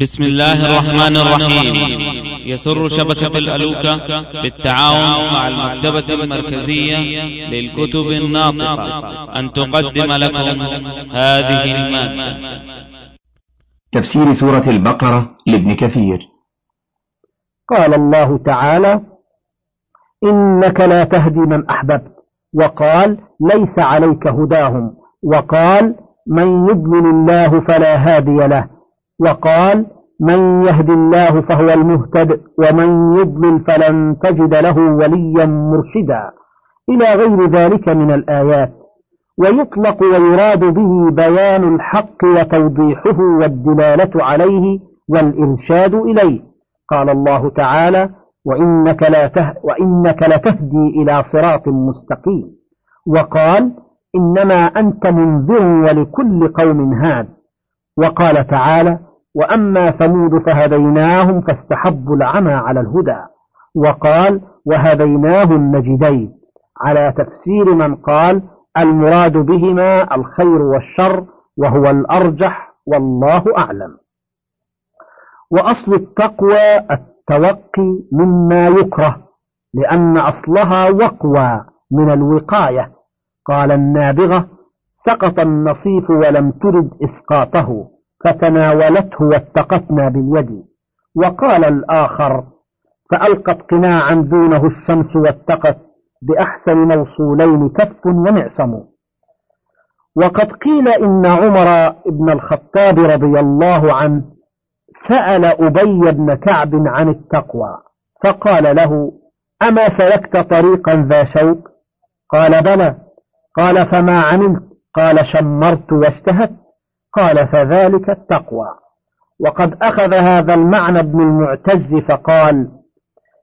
بسم الله الرحمن الرحيم. يسر شبكة الألوكة بالتعاون مع المكتبة المركزية للكتب الناطقة. أن تقدم لكم هذه المادة. تفسير سورة البقرة لابن كثير. قال الله تعالى إنك لا تهدي من أحببت. وقال ليس عليك هداهم. وقال من يضلل الله فلا هادي له. وقال من يهد الله فهو المهتد ومن يضلل فلن تجد له وليا مرشدا إلى غير ذلك من الآيات. ويطلق ويراد به بيان الحق وتوضيحه والدلالة عليه والإرشاد إليه. قال الله تعالى وإنك, لا ته وإنك لتهدي إلى صراط مستقيم. وقال إنما أنت منذر ولكل قوم هاد. وقال تعالى وأما ثمود فهديناهم فاستحبوا العمى على الهدى. وقال وهديناه النجدين. على تفسير من قال المراد بهما الخير والشر وهو الأرجح والله أعلم. وأصل التقوى التوقي مما يكره لأن أصلها وقوى من الوقاية. قال النابغة سقط النصيف ولم ترد إسقاطه فتناولته واتقتنا باليد. وقال الآخر فألقت قناعا دونه الشمس واتقت بأحسن موصولين كف ومعصم وقد قيل إن عمر بن الخطاب رضي الله عنه سأل أبي بن كعب عن التقوى فقال له أما سلكت طريقا ذا شوك قال بلى. قال فما عملت؟ قال شمرت واجتهدت قال فذلك التقوى. وقد أخذ هذا المعنى ابن المعتز فقال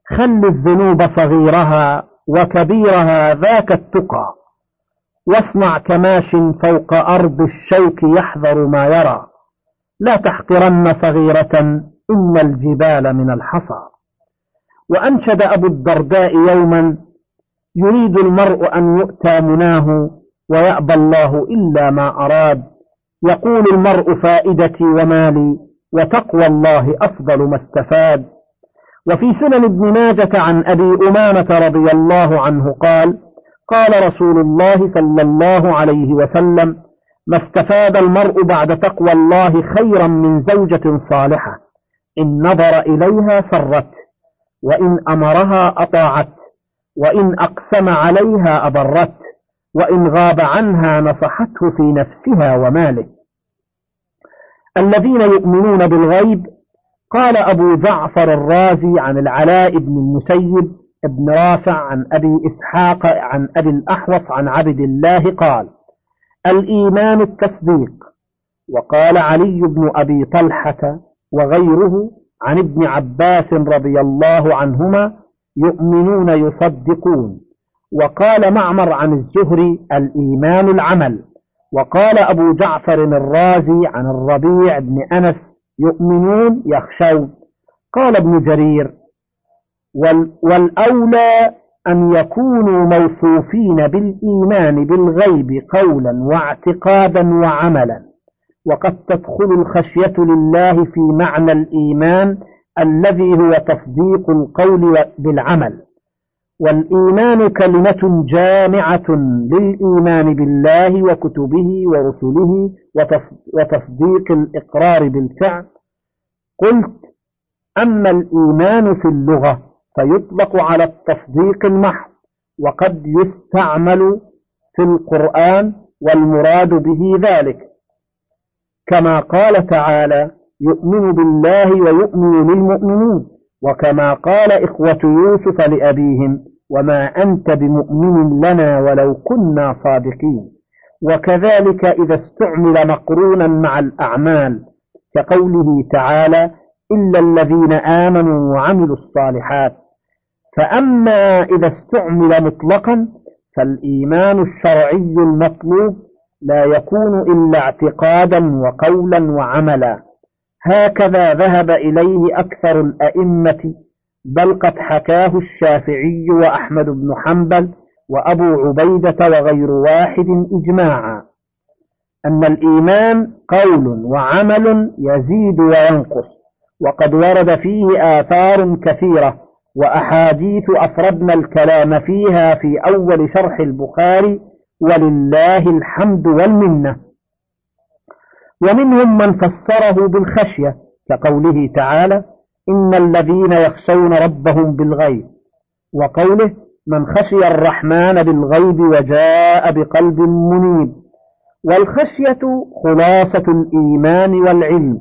خل الذنوب صغيرها وكبيرها ذاك التقى واصنع كماش فوق أرض الشوك يحذر ما يرى. لا تحقرن صغيرة إن الجبال من الحصى. وأنشد أبو الدرداء يوما يريد المرء أن يؤتى مناه ويأبى الله إلا ما أراد. يقول المرء فائدتي ومالي وتقوى الله أفضل ما استفاد. وفي سنن ابن ماجة عن أبي أمامة رضي الله عنه قال قال رسول الله صلى الله عليه وسلم ما استفاد المرء بعد تقوى الله خيرا من زوجة صالحة إن نظر إليها سرت وإن أمرها أطاعت وإن أقسم عليها أبرت وإن غاب عنها نصحته في نفسها وماله. الذين يؤمنون بالغيب قال أبو جعفر الرازي عن العلاء بن المسيب ابن رافع عن أبي إسحاق عن أبي الأحوص عن عبد الله قال الإيمان التصديق. وقال علي بن أبي طلحة وغيره عن ابن عباس رضي الله عنهما يؤمنون يصدقون. وقال معمر عن الزهري الإيمان العمل وقال أبو جعفر الرازي عن الربيع بن أنس يؤمنون يخشون. قال ابن جرير والأولى أن يكونوا موصوفين بالإيمان بالغيب قولا واعتقادا وعملا وقد تدخل الخشية لله في معنى الإيمان الذي هو تصديق القول بالعمل. والإيمان كلمة جامعة للإيمان بالله وكتبه ورسله وتصديق الإقرار بالفعل. قلت أما الإيمان في اللغة فيطلق على التصديق المحض وقد يستعمل في القرآن والمراد به ذلك. كما قال تعالى يؤمن بالله ويؤمن للمؤمنين. وكما قال إخوة يوسف لأبيهم وما أنت بمؤمن لنا ولو كنا صادقين. وكذلك إذا استعمل مقرونا مع الأعمال كقوله تعالى إلا الذين آمنوا وعملوا الصالحات. فأما إذا استعمل مطلقا فالإيمان الشرعي المطلوب لا يكون إلا اعتقادا وقولا وعملا. هكذا ذهب إليه أكثر الأئمة بل قد حكاه الشافعي وأحمد بن حنبل وأبو عبيدة وغير واحد إجماعا. أن الإيمان قول وعمل يزيد وينقص وقد ورد فيه آثار كثيرة وأحاديث أفردنا الكلام فيها في أول شرح البخاري ولله الحمد والمنة ومنهم من فسره بالخشية كقوله تعالى إن الذين يخشون ربهم بالغيب وقوله من خشي الرحمن بالغيب وجاء بقلب منيب. والخشية خلاصة الإيمان والعلم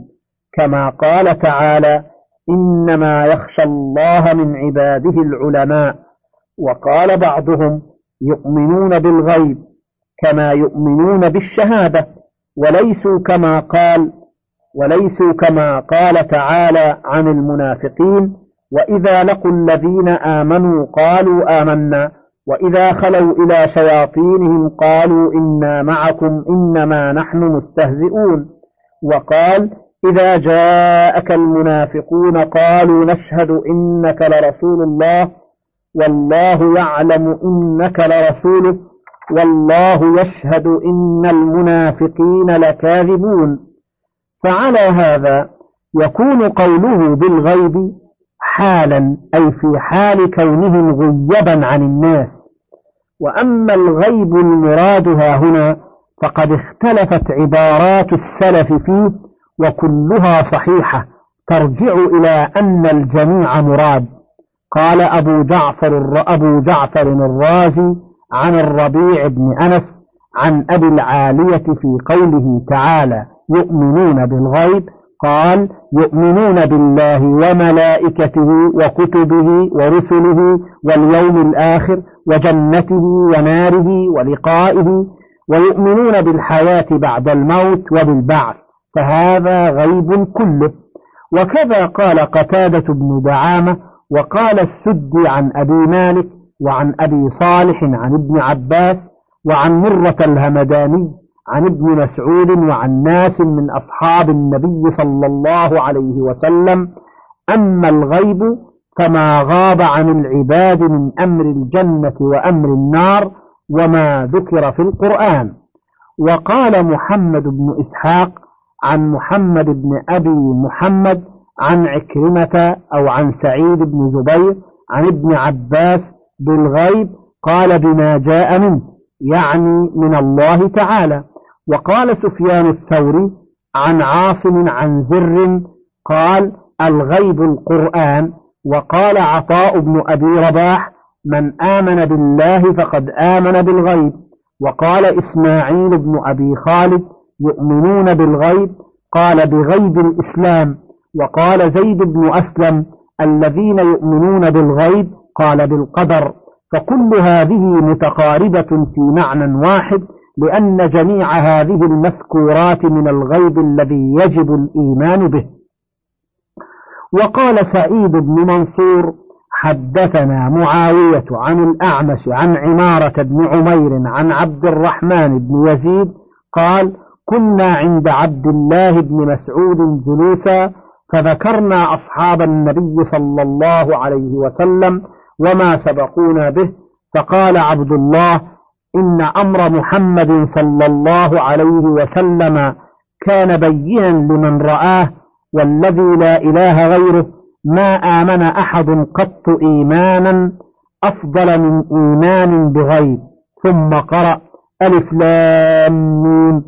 كما قال تعالى إنما يخشى الله من عباده العلماء. وقال بعضهم يؤمنون بالغيب كما يؤمنون بالشهادة. وليسوا كما قال وليسوا كما قال تعالى عن المنافقين وإذا لقوا الذين آمنوا قالوا آمنا وإذا خلوا إلى شياطينهم قالوا إنا معكم إنما نحن مستهزئون. وقال إذا جاءك المنافقون قالوا نشهد إنك لرسول الله والله يعلم إنك لرسوله. والله يشهد إن المنافقين لكاذبون. فعلى هذا يكون قوله بالغيب حالا أي في حال كونهم غيبا عن الناس. وأما الغيب المراد ها هنا فقد اختلفت عبارات السلف فيه وكلها صحيحة. ترجع إلى أن الجميع مراد. قال أبو جعفر أبو جعفر الرازي عن الربيع بن أنس عن أبي العالية في قوله تعالى يؤمنون بالغيب قال يؤمنون بالله وملائكته وكتبه ورسله واليوم الآخر وجنته وناره ولقائه ويؤمنون بالحياة بعد الموت وبالبعث فهذا غيب كله. وكذا قال قتادة بن دعامة وقال السدي عن أبي مالك وعن أبي صالح عن ابن عباس وعن مرة الهمداني عن ابن مسعود وعن ناس من أصحاب النبي صلى الله عليه وسلم. أما الغيب فما غاب عن العباد من أمر الجنة وأمر النار وما ذكر في القرآن. وقال محمد بن إسحاق عن محمد بن أبي محمد عن عكرمة أو عن سعيد بن زبير عن ابن عباس بالغيب قال بما جاء منه يعني من الله تعالى. وقال سفيان الثوري عن عاصم عن زر قال الغيب القرآن وقال عطاء بن أبي رباح من آمن بالله فقد آمن بالغيب وقال إسماعيل بن أبي خالد يؤمنون بالغيب قال بغيب الإسلام وقال زيد بن أسلم الذين يؤمنون بالغيب قال بالقدر فكل هذه متقاربة في معنى واحد لأن جميع هذه المذكورات من الغيب الذي يجب الإيمان به. وقال سعيد بن منصور حدثنا معاوية عن الأعمش عن عمارة بن عمير عن عبد الرحمن بن يزيد قال كنا عند عبد الله بن مسعود جلوسا فذكرنا أصحاب النبي صلى الله عليه وسلم وما سبقونا به. فقال عبد الله إن أمر محمد صلى الله عليه وسلم كان بينا لمن رآه والذي لا إله غيره ما آمن أحد قط إيمانا أفضل من إيمان بغيب. ثم قرأ ألف لام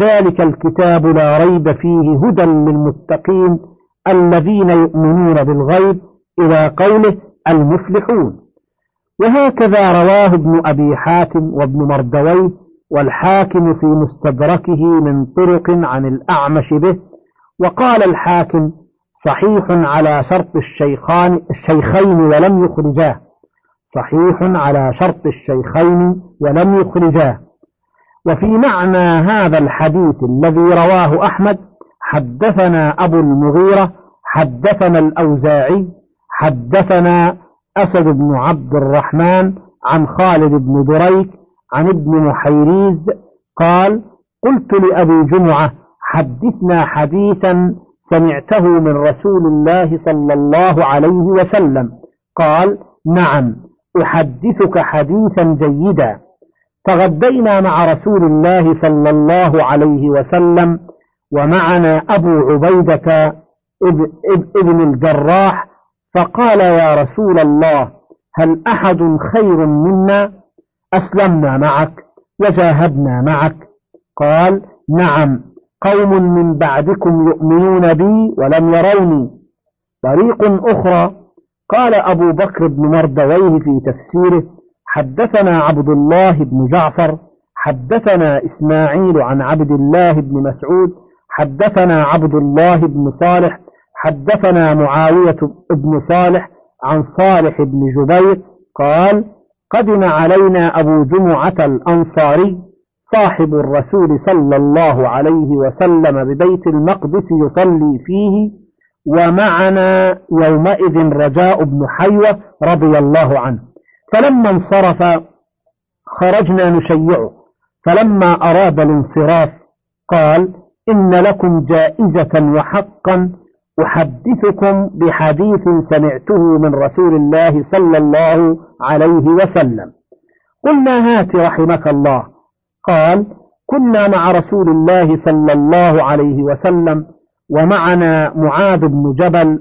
ذلك الكتاب لا ريب فيه هدى للمتقين الذين يؤمنون بالغيب. إلى قوله المفلحون وهكذا رواه ابن أبي حاتم وابن مردويه والحاكم في مستدركه من طرق عن الأعمش به وقال الحاكم صحيح على شرط الشيخان الشيخين ولم يخرجاه. صحيح على شرط الشيخين ولم يخرجاه. وفي معنى هذا الحديث الذي رواه أحمد حدثنا أبو المغيرة حدثنا الأوزاعي حدثنا أسد بن عبد الرحمن عن خالد بن دريك عن ابن محيريز قال قلت لأبي جمعة حدثنا حديثا سمعته من رسول الله صلى الله عليه وسلم. قال نعم أحدثك حديثا جيدا. تغدينا مع رسول الله صلى الله عليه وسلم ومعنا أبو عبيدة ابن الجراح فقال يا رسول الله هل أحد خير منا؟ أسلمنا معك وجاهدنا معك. قال نعم قوم من بعدكم يؤمنون بي ولم يروني. طريق أخرى قال أبو بكر بن مردويه في تفسيره حدثنا عبد الله بن جعفر حدثنا إسماعيل عن عبد الله بن مسعود حدثنا عبد الله بن صالح حدثنا معاوية بن صالح عن صالح بن جبير قال قدم علينا أبو جمعة الأنصاري صاحب الرسول صلى الله عليه وسلم ببيت المقدس يصلي فيه ومعنا يومئذ رجاء بن حيوة رضي الله عنه. فلما انصرف خرجنا نشيعه. فلما أراد الانصراف قال إن لكم جائزة وحقا أحدثكم بحديث سمعته من رسول الله صلى الله عليه وسلم. قلنا هات رحمك الله. قال كنا مع رسول الله صلى الله عليه وسلم ومعنا معاذ بن جبل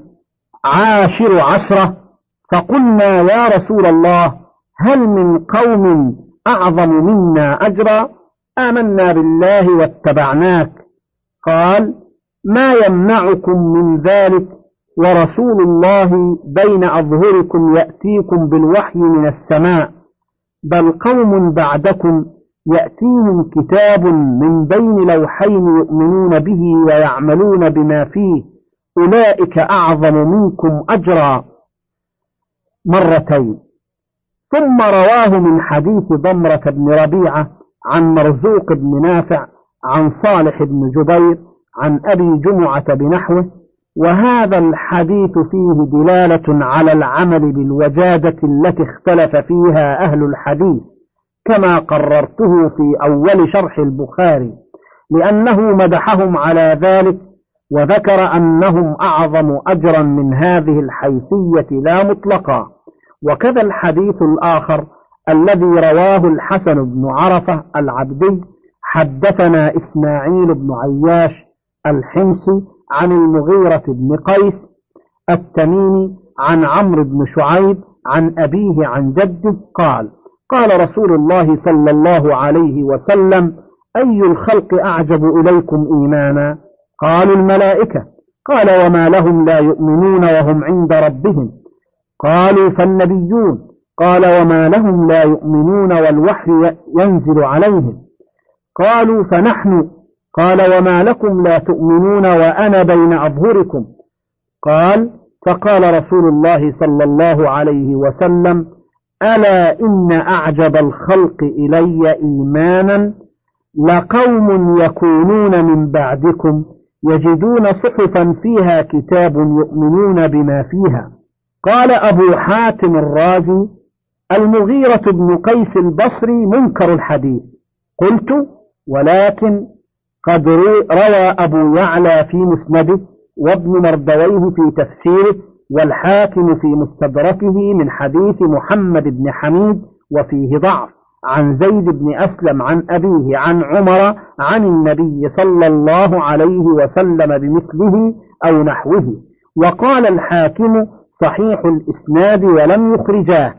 عاشر عشرة فقلنا يا رسول الله هل من قوم أعظم منا أجرا؟ آمنا بالله واتبعناك. قال ما يمنعكم من ذلك ورسول الله بين أظهركم يأتيكم بالوحي من السماء بل قوم بعدكم يأتيهم كتاب من بين لوحين يؤمنون به ويعملون بما فيه أولئك أعظم منكم أجرا. مرتين. ثم رواه من حديث ضمرة بن ربيعة عن مرزوق بن نافع عن صالح بن جبير عن أبي جمعة بنحوه وهذا الحديث فيه دلالة على العمل بالوجادة التي اختلف فيها أهل الحديث كما قررته في أول شرح البخاري لأنه مدحهم على ذلك وذكر أنهم أعظم أجرا من هذه الحيثية لا مطلقا. وكذا الحديث الآخر الذي رواه الحسن بن عرفة العبدي حدثنا إسماعيل بن عياش الحمصي عن المغيرة بن قيس التميمي عن عمرو بن شعيب عن أبيه عن جده قال قال رسول الله صلى الله عليه وسلم أي الخلق أعجب إليكم إيمانا؟ قالوا الملائكة. قال وما لهم لا يؤمنون وهم عند ربهم. قالوا فالنبيون. قال وما لهم لا يؤمنون والوحي ينزل عليهم. قالوا فنحن قال وما لكم لا تؤمنون وأنا بين أظهركم. قال فقال رسول الله صلى الله عليه وسلم ألا إن أعجب الخلق إلي إيمانا لقوم يكونون من بعدكم يجدون صحفا فيها كتاب يؤمنون بما فيها. قال أبو حاتم الرازي المغيرة بن قيس البصري منكر الحديث. قلت ولكن قد روى أبو يعلى في مسنده وابن مردويه في تفسيره والحاكم في مستدركه من حديث محمد بن حميد وفيه ضعف عن زيد بن أسلم عن أبيه عن عمر عن النبي صلى الله عليه وسلم بمثله أو نحوه. وقال الحاكم صحيح الإسناد ولم يخرجاه.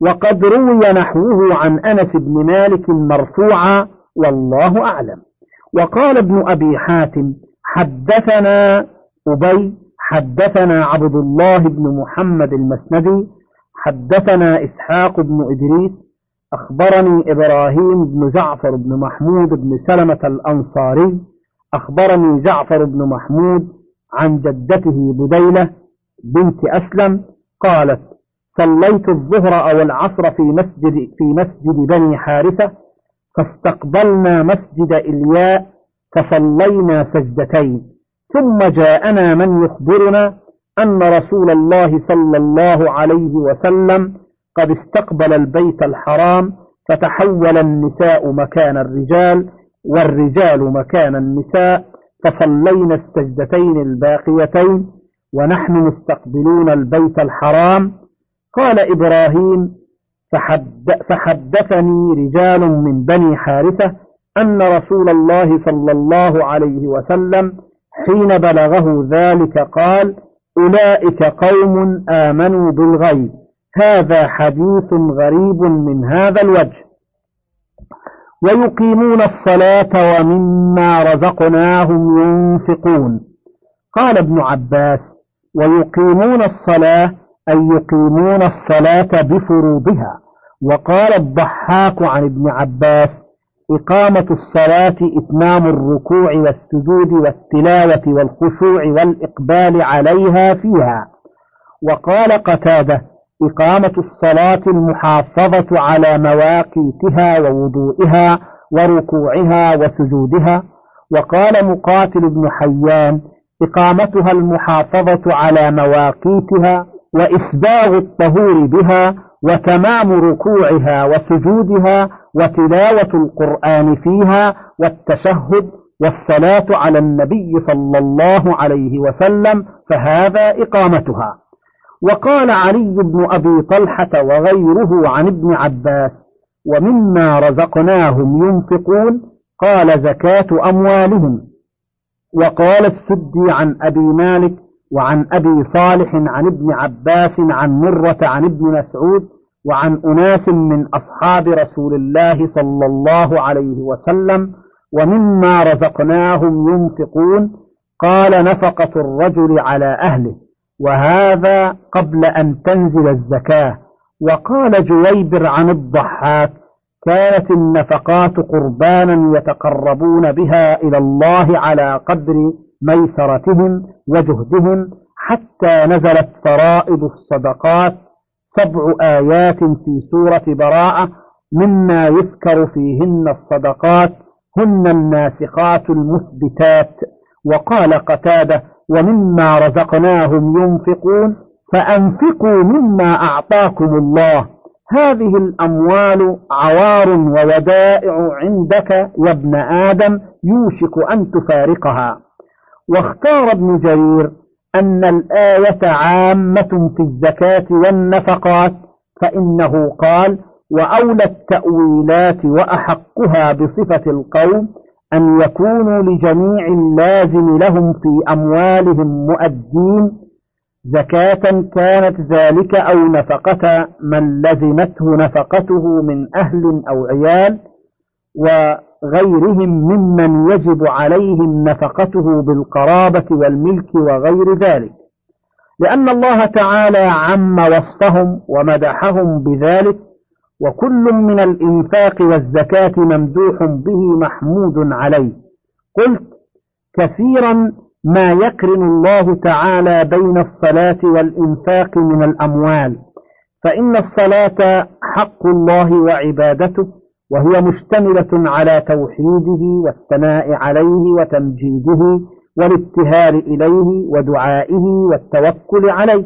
وقد روي نحوه عن أنس بن مالك مرفوعا والله أعلم. وقال ابن أبي حاتم حدثنا أبي حدثنا عبد الله بن محمد المسندي حدثنا إسحاق بن إدريس أخبرني إبراهيم بن جعفر بن محمود بن سلمة الأنصاري أخبرني جعفر بن محمود عن جدته بديلة بنت أسلم قالت صليت الظهر أو العصر في مسجد في مسجد بني حارثة فاستقبلنا مسجد إلياء فصلينا سجدتين. ثم جاءنا من يخبرنا أن رسول الله صلى الله عليه وسلم قد استقبل البيت الحرام فتحول النساء مكان الرجال والرجال مكان النساء فصلينا السجدتين الباقيتين ونحن مستقبلون البيت الحرام. قال إبراهيم فحد فحدثني رجال من بني حارثة أن رسول الله صلى الله عليه وسلم حين بلغه ذلك قال أولئك قوم آمنوا بالغيب هذا حديث غريب من هذا الوجه. ويقيمون الصلاة ومما رزقناهم ينفقون. قال ابن عباس ويقيمون الصلاة أي يقيمون الصلاة بفروضها. وقال الضحاك عن ابن عباس إقامة الصلاة إتمام الركوع والسجود والتلاوة والخشوع والإقبال عليها فيها. وقال قتادة إقامة الصلاة المحافظة على مواقيتها ووضوئها وركوعها وسجودها. وقال مقاتل بن حيان إقامتها المحافظة على مواقيتها وإسباغ الطهور بها وتمام ركوعها وسجودها وتلاوة القرآن فيها والتشهد والصلاة على النبي صلى الله عليه وسلم فهذا إقامتها. وقال علي بن أبي طلحة وغيره عن ابن عباس ومما رزقناهم ينفقون قال زكاة أموالهم. وقال السدي عن أبي مالك وعن أبي صالح عن ابن عباس عن مرة عن ابن مسعود وعن أناس من أصحاب رسول الله صلى الله عليه وسلم ومما رزقناهم ينفقون قال نفقة الرجل على أهله وهذا قبل أن تنزل الزكاة. وقال جويبر عن الضحاك كانت النفقات قربانا يتقربون بها إلى الله على قدر ميسرتهم وجهدهم حتى نزلت فرائض الصدقات سبع آيات في سورة براءة مما يذكر فيهن الصدقات هن الناسخات المثبتات. وقال قتادة ومما رزقناهم ينفقون فأنفقوا مما أعطاكم الله. هذه الأموال عوار وودائع عندك يا ابن آدم يوشك أن تفارقها. واختار ابن جرير أن الآية عامة في الزكاة والنفقات فإنه قال وأولى التأويلات وأحقها بصفة القوم أن يكونوا لجميع اللازم لهم في أموالهم مؤدين. زكاة كانت ذلك أو نفقة من لزمته نفقته من أهل أو عيال وغيرهم ممن يجب عليهم نفقته بالقرابة والملك وغير ذلك. لأن الله تعالى عم وصفهم ومدحهم بذلك وكل من الإنفاق والزكاة ممدوح به محمود عليه. قلت كثيرا ما يقرن الله تعالى بين الصلاة والإنفاق من الأموال فإن الصلاة حق الله وعبادته وهي مشتملة على توحيده والثناء عليه وتمجيده والابتهال إليه ودعائه والتوكل عليه.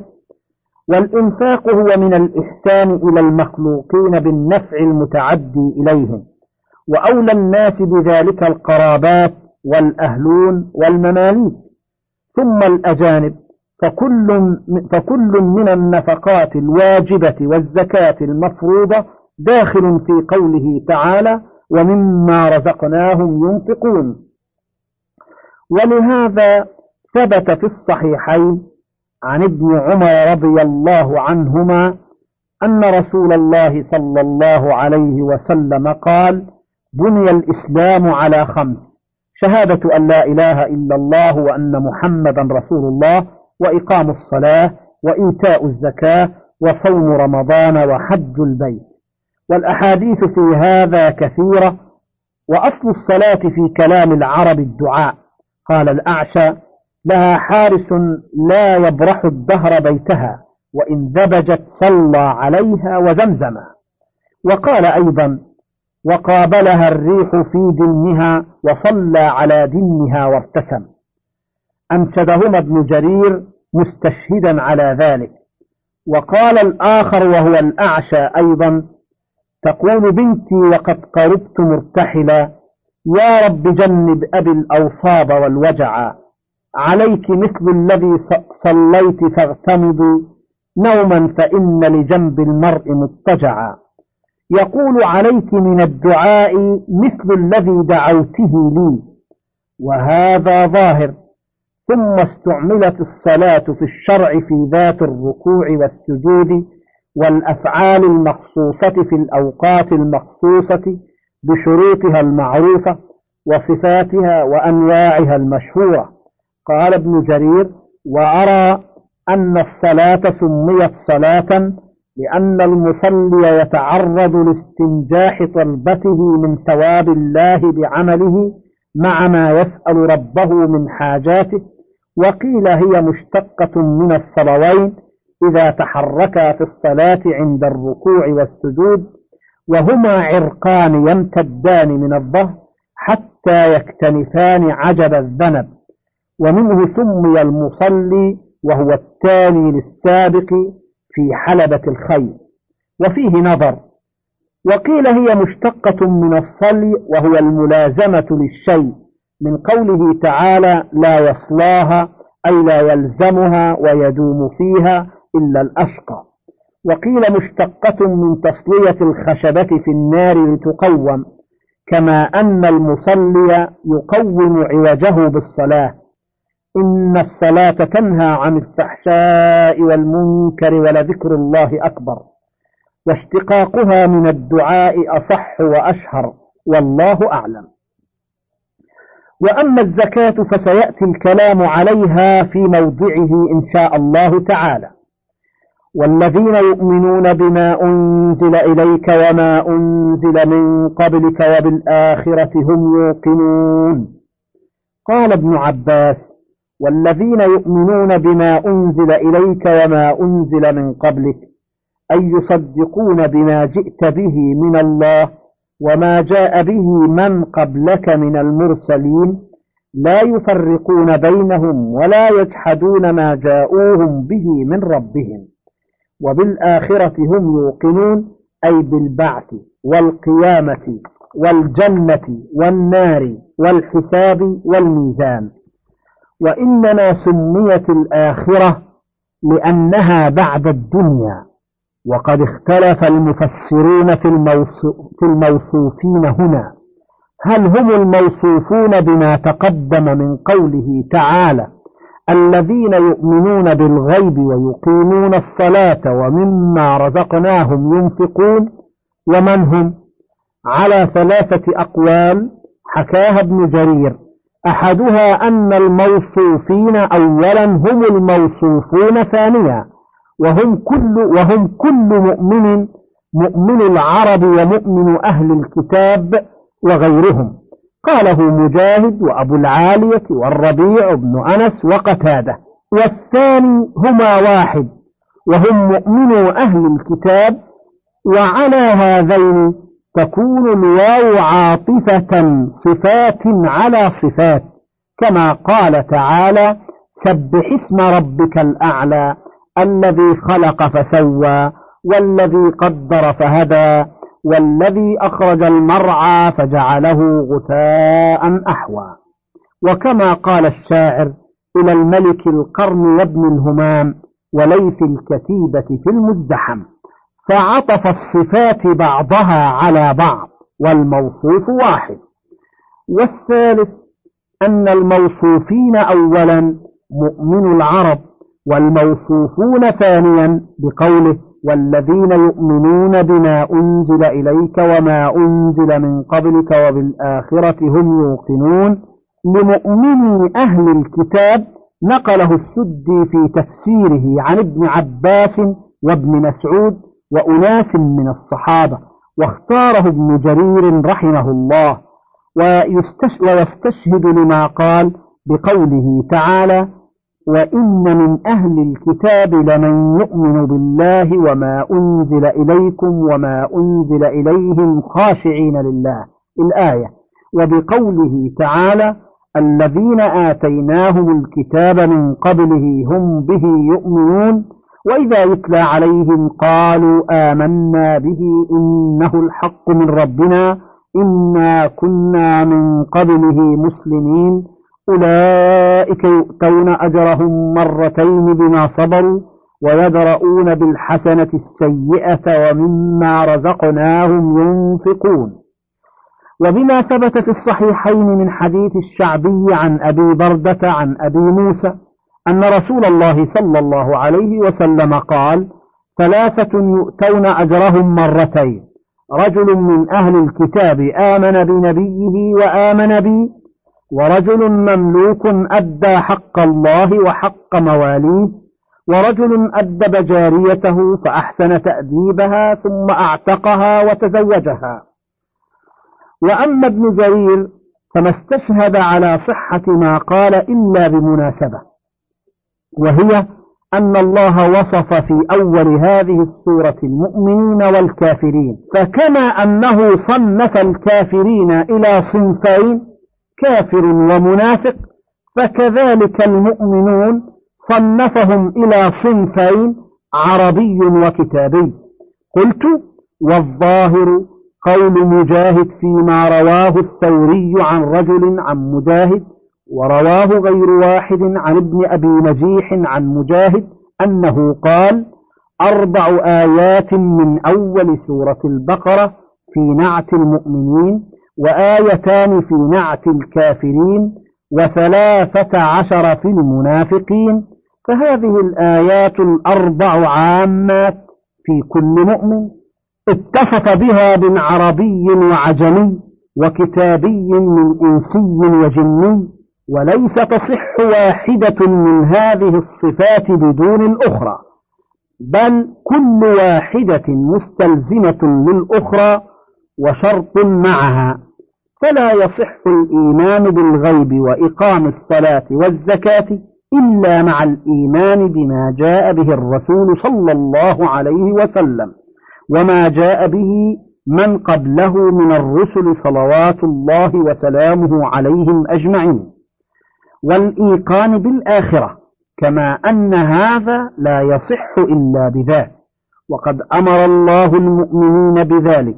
والإنفاق هو من الإحسان إلى المخلوقين بالنفع المتعدي إليهم وأولى الناس بذلك القرابات والأهلون والمماليك. ثم الأجانب فكل, فكل من النفقات الواجبة والزكاة المفروضة داخل في قوله تعالى ومما رزقناهم ينفقون. ولهذا ثبت في الصحيحين عن ابن عمر رضي الله عنهما أن رسول الله صلى الله عليه وسلم قال بني الإسلام على خمس شهادة أن لا إله إلا الله وأن محمدا رسول الله وإقام الصلاة وإيتاء الزكاة وصوم رمضان وحج البيت. والأحاديث في هذا كثيرة وأصل الصلاة في كلام العرب الدعاء. قال الأعشى لها حارس لا يبرح الدهر بيتها وإن ذبجت صلى عليها وزمزما. وقال أيضا وقابلها الريح في دنها وصلى على دنها وارتسم أنشدهما ابن جرير مستشهدا على ذلك. وقال الآخر وهو الأعشى أيضا تقول بنتي وقد قربت مرتحلا. يا رب جنب أبي الأوصاب والوجعا عليك مثل الذي صليت فاغتمضي نوما فإن لجنب المرء مضطجعا يقول عليك من الدعاء مثل الذي دعوته لي. وهذا ظاهر. ثم استعملت الصلاة في الشرع في ذات الركوع والسجود. والأفعال المخصوصة في الأوقات المخصوصة بشروطها المعروفة وصفاتها وأنواعها المشهورة. قال ابن جرير وأرى أن الصلاة سميت صلاة لأن المصلي يتعرض لاستنجاح طلبته من ثواب الله بعمله مع ما يسأل ربه من حاجاته وقيل هي مشتقة من الصلوين إذا تحركا في الصلاة عند الركوع والسجود وهما عرقان يمتدان من الظهر حتى يكتنفان عجب الذنب. ومنه سمي المصلي وهو التالي للسابق في حلبة الخيل. وفيه نظر. وقيل هي مشتقة من الصلي وهو الملازمة للشيء من قوله تعالى لا يصلاها أي لا يلزمها ويدوم فيها إلا الأشقى. وقيل مشتقة من تصلية الخشبة في النار لتقوم كما أن المصلي يقوم عوجه بالصلاة. إن الصلاة تنهى عن الفحشاء والمنكر ولذكر الله أكبر. واشتقاقها من الدعاء أصح وأشهر والله أعلم. وأما الزكاة فسيأتي الكلام عليها في موضعه إن شاء الله تعالى. والذين يؤمنون بما أنزل إليك وما أنزل من قبلك وبالآخرة هم يوقنون. قال ابن عباس والذين يؤمنون بما أنزل إليك وما أنزل من قبلك أي يصدقون بما جئت به من الله وما جاء به من قبلك من المرسلين لا يفرقون بينهم ولا يجحدون ما جاءوهم به من ربهم. وبالآخرة هم يوقنون أي بالبعث والقيامة والجنة والنار والحساب والميزان. وإنما سميت الآخرة لأنها بعد الدنيا وقد اختلف المفسرون في, في الموصوفين هنا. هل هم الموصوفون بما تقدم من قوله تعالى الذين يؤمنون بالغيب ويقيمون الصلاة ومما رزقناهم ينفقون ومن هم؟ على ثلاثة أقوال حكاها ابن جرير. أحدها أن الموصوفين أولا هم الموصوفون ثانيا وهم كل, وهم كل مؤمن مؤمن العرب ومؤمن أهل الكتاب وغيرهم. قاله مجاهد وأبو العالية والربيع بن أنس وقتادة. والثاني هما واحد وهم مؤمنو أهل الكتاب وعلى هذين تكون الواو عاطفة صفات على صفات كما قال تعالى سبح اسم ربك الأعلى الذي خلق فسوى والذي قدر فهدى. والذي أخرج المرعى فجعله غثاء أحوى. وكما قال الشاعر إلى الملك القرن وابن الهمام وليث الكتيبة في المزدحم. فعطف الصفات بعضها على بعض والموصوف واحد. والثالث أن الموصوفين أولا مؤمن العرب والموصوفون ثانيا بقوله والذين يؤمنون بما أنزل إليك وما أنزل من قبلك وبالآخرة هم يوقنون. لمؤمني أهل الكتاب نقله السدي في تفسيره عن ابن عباس وابن مسعود وأناس من الصحابة واختاره ابن جرير رحمه الله ويستشهد لما قال بقوله تعالى وإن من أهل الكتاب لمن يؤمن بالله وما أنزل إليكم وما أنزل إليهم خاشعين لله. الآية. وبقوله تعالى الذين آتيناهم الكتاب من قبله هم به يؤمنون. وإذا يتلى عليهم قالوا آمنا به إنه الحق من ربنا إنا كنا من قبله مسلمين. أولئك يؤتون أجرهم مرتين بما صبروا ويدرؤون بالحسنة السيئة ومما رزقناهم ينفقون. وبما ثبت في الصحيحين من حديث الشعبي عن أبي بردة عن أبي موسى أن رسول الله صلى الله عليه وسلم قال ثلاثة يؤتون أجرهم مرتين. رجل من أهل الكتاب آمن بنبيه وآمن بي ورجل مملوك أدى حق الله وحق مواليه ورجل أدب جاريته فأحسن تأديبها ثم أعتقها وتزوجها. وأما ابن جرير فما استشهد على صحة ما قال إلا بمناسبة وهي أن الله وصف في أول هذه السورة المؤمنين والكافرين فكما أنه صنف الكافرين إلى صنفين كافر ومنافق فكذلك المؤمنون صنفهم إلى صنفين عربي وكتابي. قلت والظاهر قول مجاهد فيما رواه الثوري عن رجل عن مجاهد ورواه غير واحد عن ابن أبي نجيح عن مجاهد أنه قال أربع آيات من أول سورة البقرة في نعت المؤمنين وآيتان في نعت الكافرين وثلاثة عشر في المنافقين فهذه الآيات الأربع عامات في كل مؤمن اتصف بها من عربي وعجمي وكتابي من إنسي وجني وليس تصح واحدة من هذه الصفات بدون الأخرى بل كل واحدة مستلزمة للأخرى وشرط معها. فلا يصح الإيمان بالغيب وإقام الصلاة والزكاة إلا مع الإيمان بما جاء به الرسول صلى الله عليه وسلم وما جاء به من قبله من الرسل صلوات الله وسلامه عليهم أجمعين. والإيقان بالآخرة كما أن هذا لا يصح إلا بذاك وقد أمر الله المؤمنين بذلك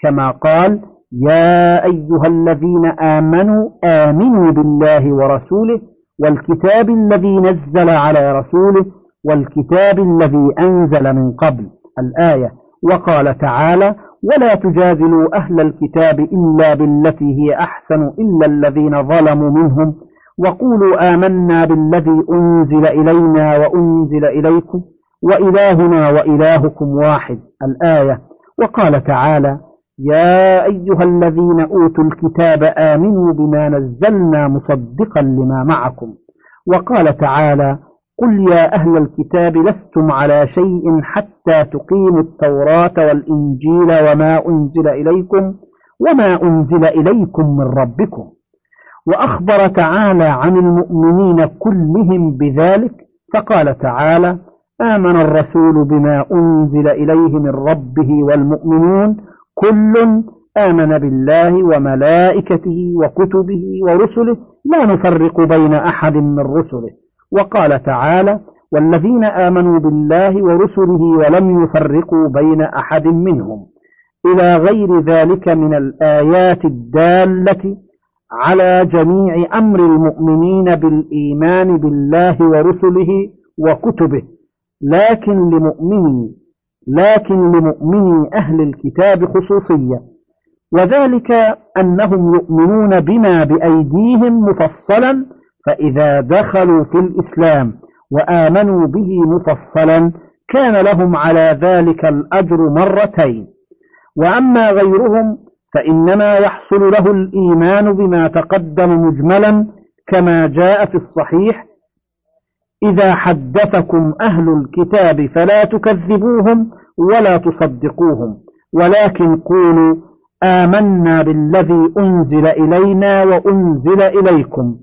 كما قال يا أيها الذين آمنوا آمنوا بالله ورسوله والكتاب الذي نزل على رسوله والكتاب الذي أنزل من قبل الآية. وقال تعالى ولا تجادلوا أهل الكتاب إلا بالتي هي أحسن إلا الذين ظلموا منهم. وقولوا آمنا بالذي أنزل إلينا وأنزل إليكم وإلهنا وإلهكم واحد. الآية. وقال تعالى يا أيها الذين أوتوا الكتاب آمنوا بما نزلنا مصدقا لما معكم. وقال تعالى قل يا أهل الكتاب لستم على شيء حتى تقيموا التوراة والإنجيل وما أنزل إليكم وما أنزل إليكم من ربكم. وأخبر تعالى عن المؤمنين كلهم بذلك فقال تعالى آمن الرسول بما أنزل إليه من ربه والمؤمنون كل آمن بالله وملائكته وكتبه ورسله لا نفرق بين أحد من رسله. وقال تعالى والذين آمنوا بالله ورسله ولم يفرقوا بين أحد منهم. إلى غير ذلك من الآيات الدالة على جميع أمر المؤمنين بالإيمان بالله ورسله وكتبه. لكن لمؤمني لكن لمؤمني أهل الكتاب خصوصية. وذلك أنهم يؤمنون بما بأيديهم مفصلا فإذا دخلوا في الإسلام وآمنوا به مفصلا كان لهم على ذلك الأجر مرتين. وأما غيرهم فإنما يحصل له الإيمان بما تقدم مجملا كما جاء في الصحيح إذا حدثكم أهل الكتاب فلا تكذبوهم ولا تصدقوهم ولكن قولوا آمنا بالذي أنزل إلينا وأنزل إليكم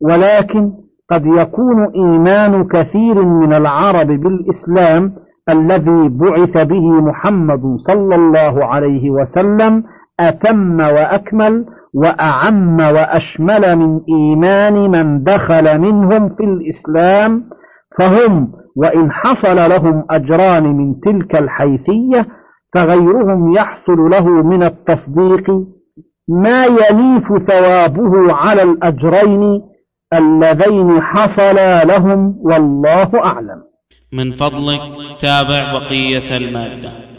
ولكن قد يكون إيمان كثير من العرب بالإسلام الذي بعث به محمد صلى الله عليه وسلم أتم وأكمل وأعم وأشمل من إيمان من دخل منهم في الإسلام فهم وإن حصل لهم أجران من تلك الحيثية فغيرهم يحصل له من التصديق ما يليف ثوابه على الأجرين اللذين حصلا لهم والله أعلم. من فضلك تابع بقية المادة.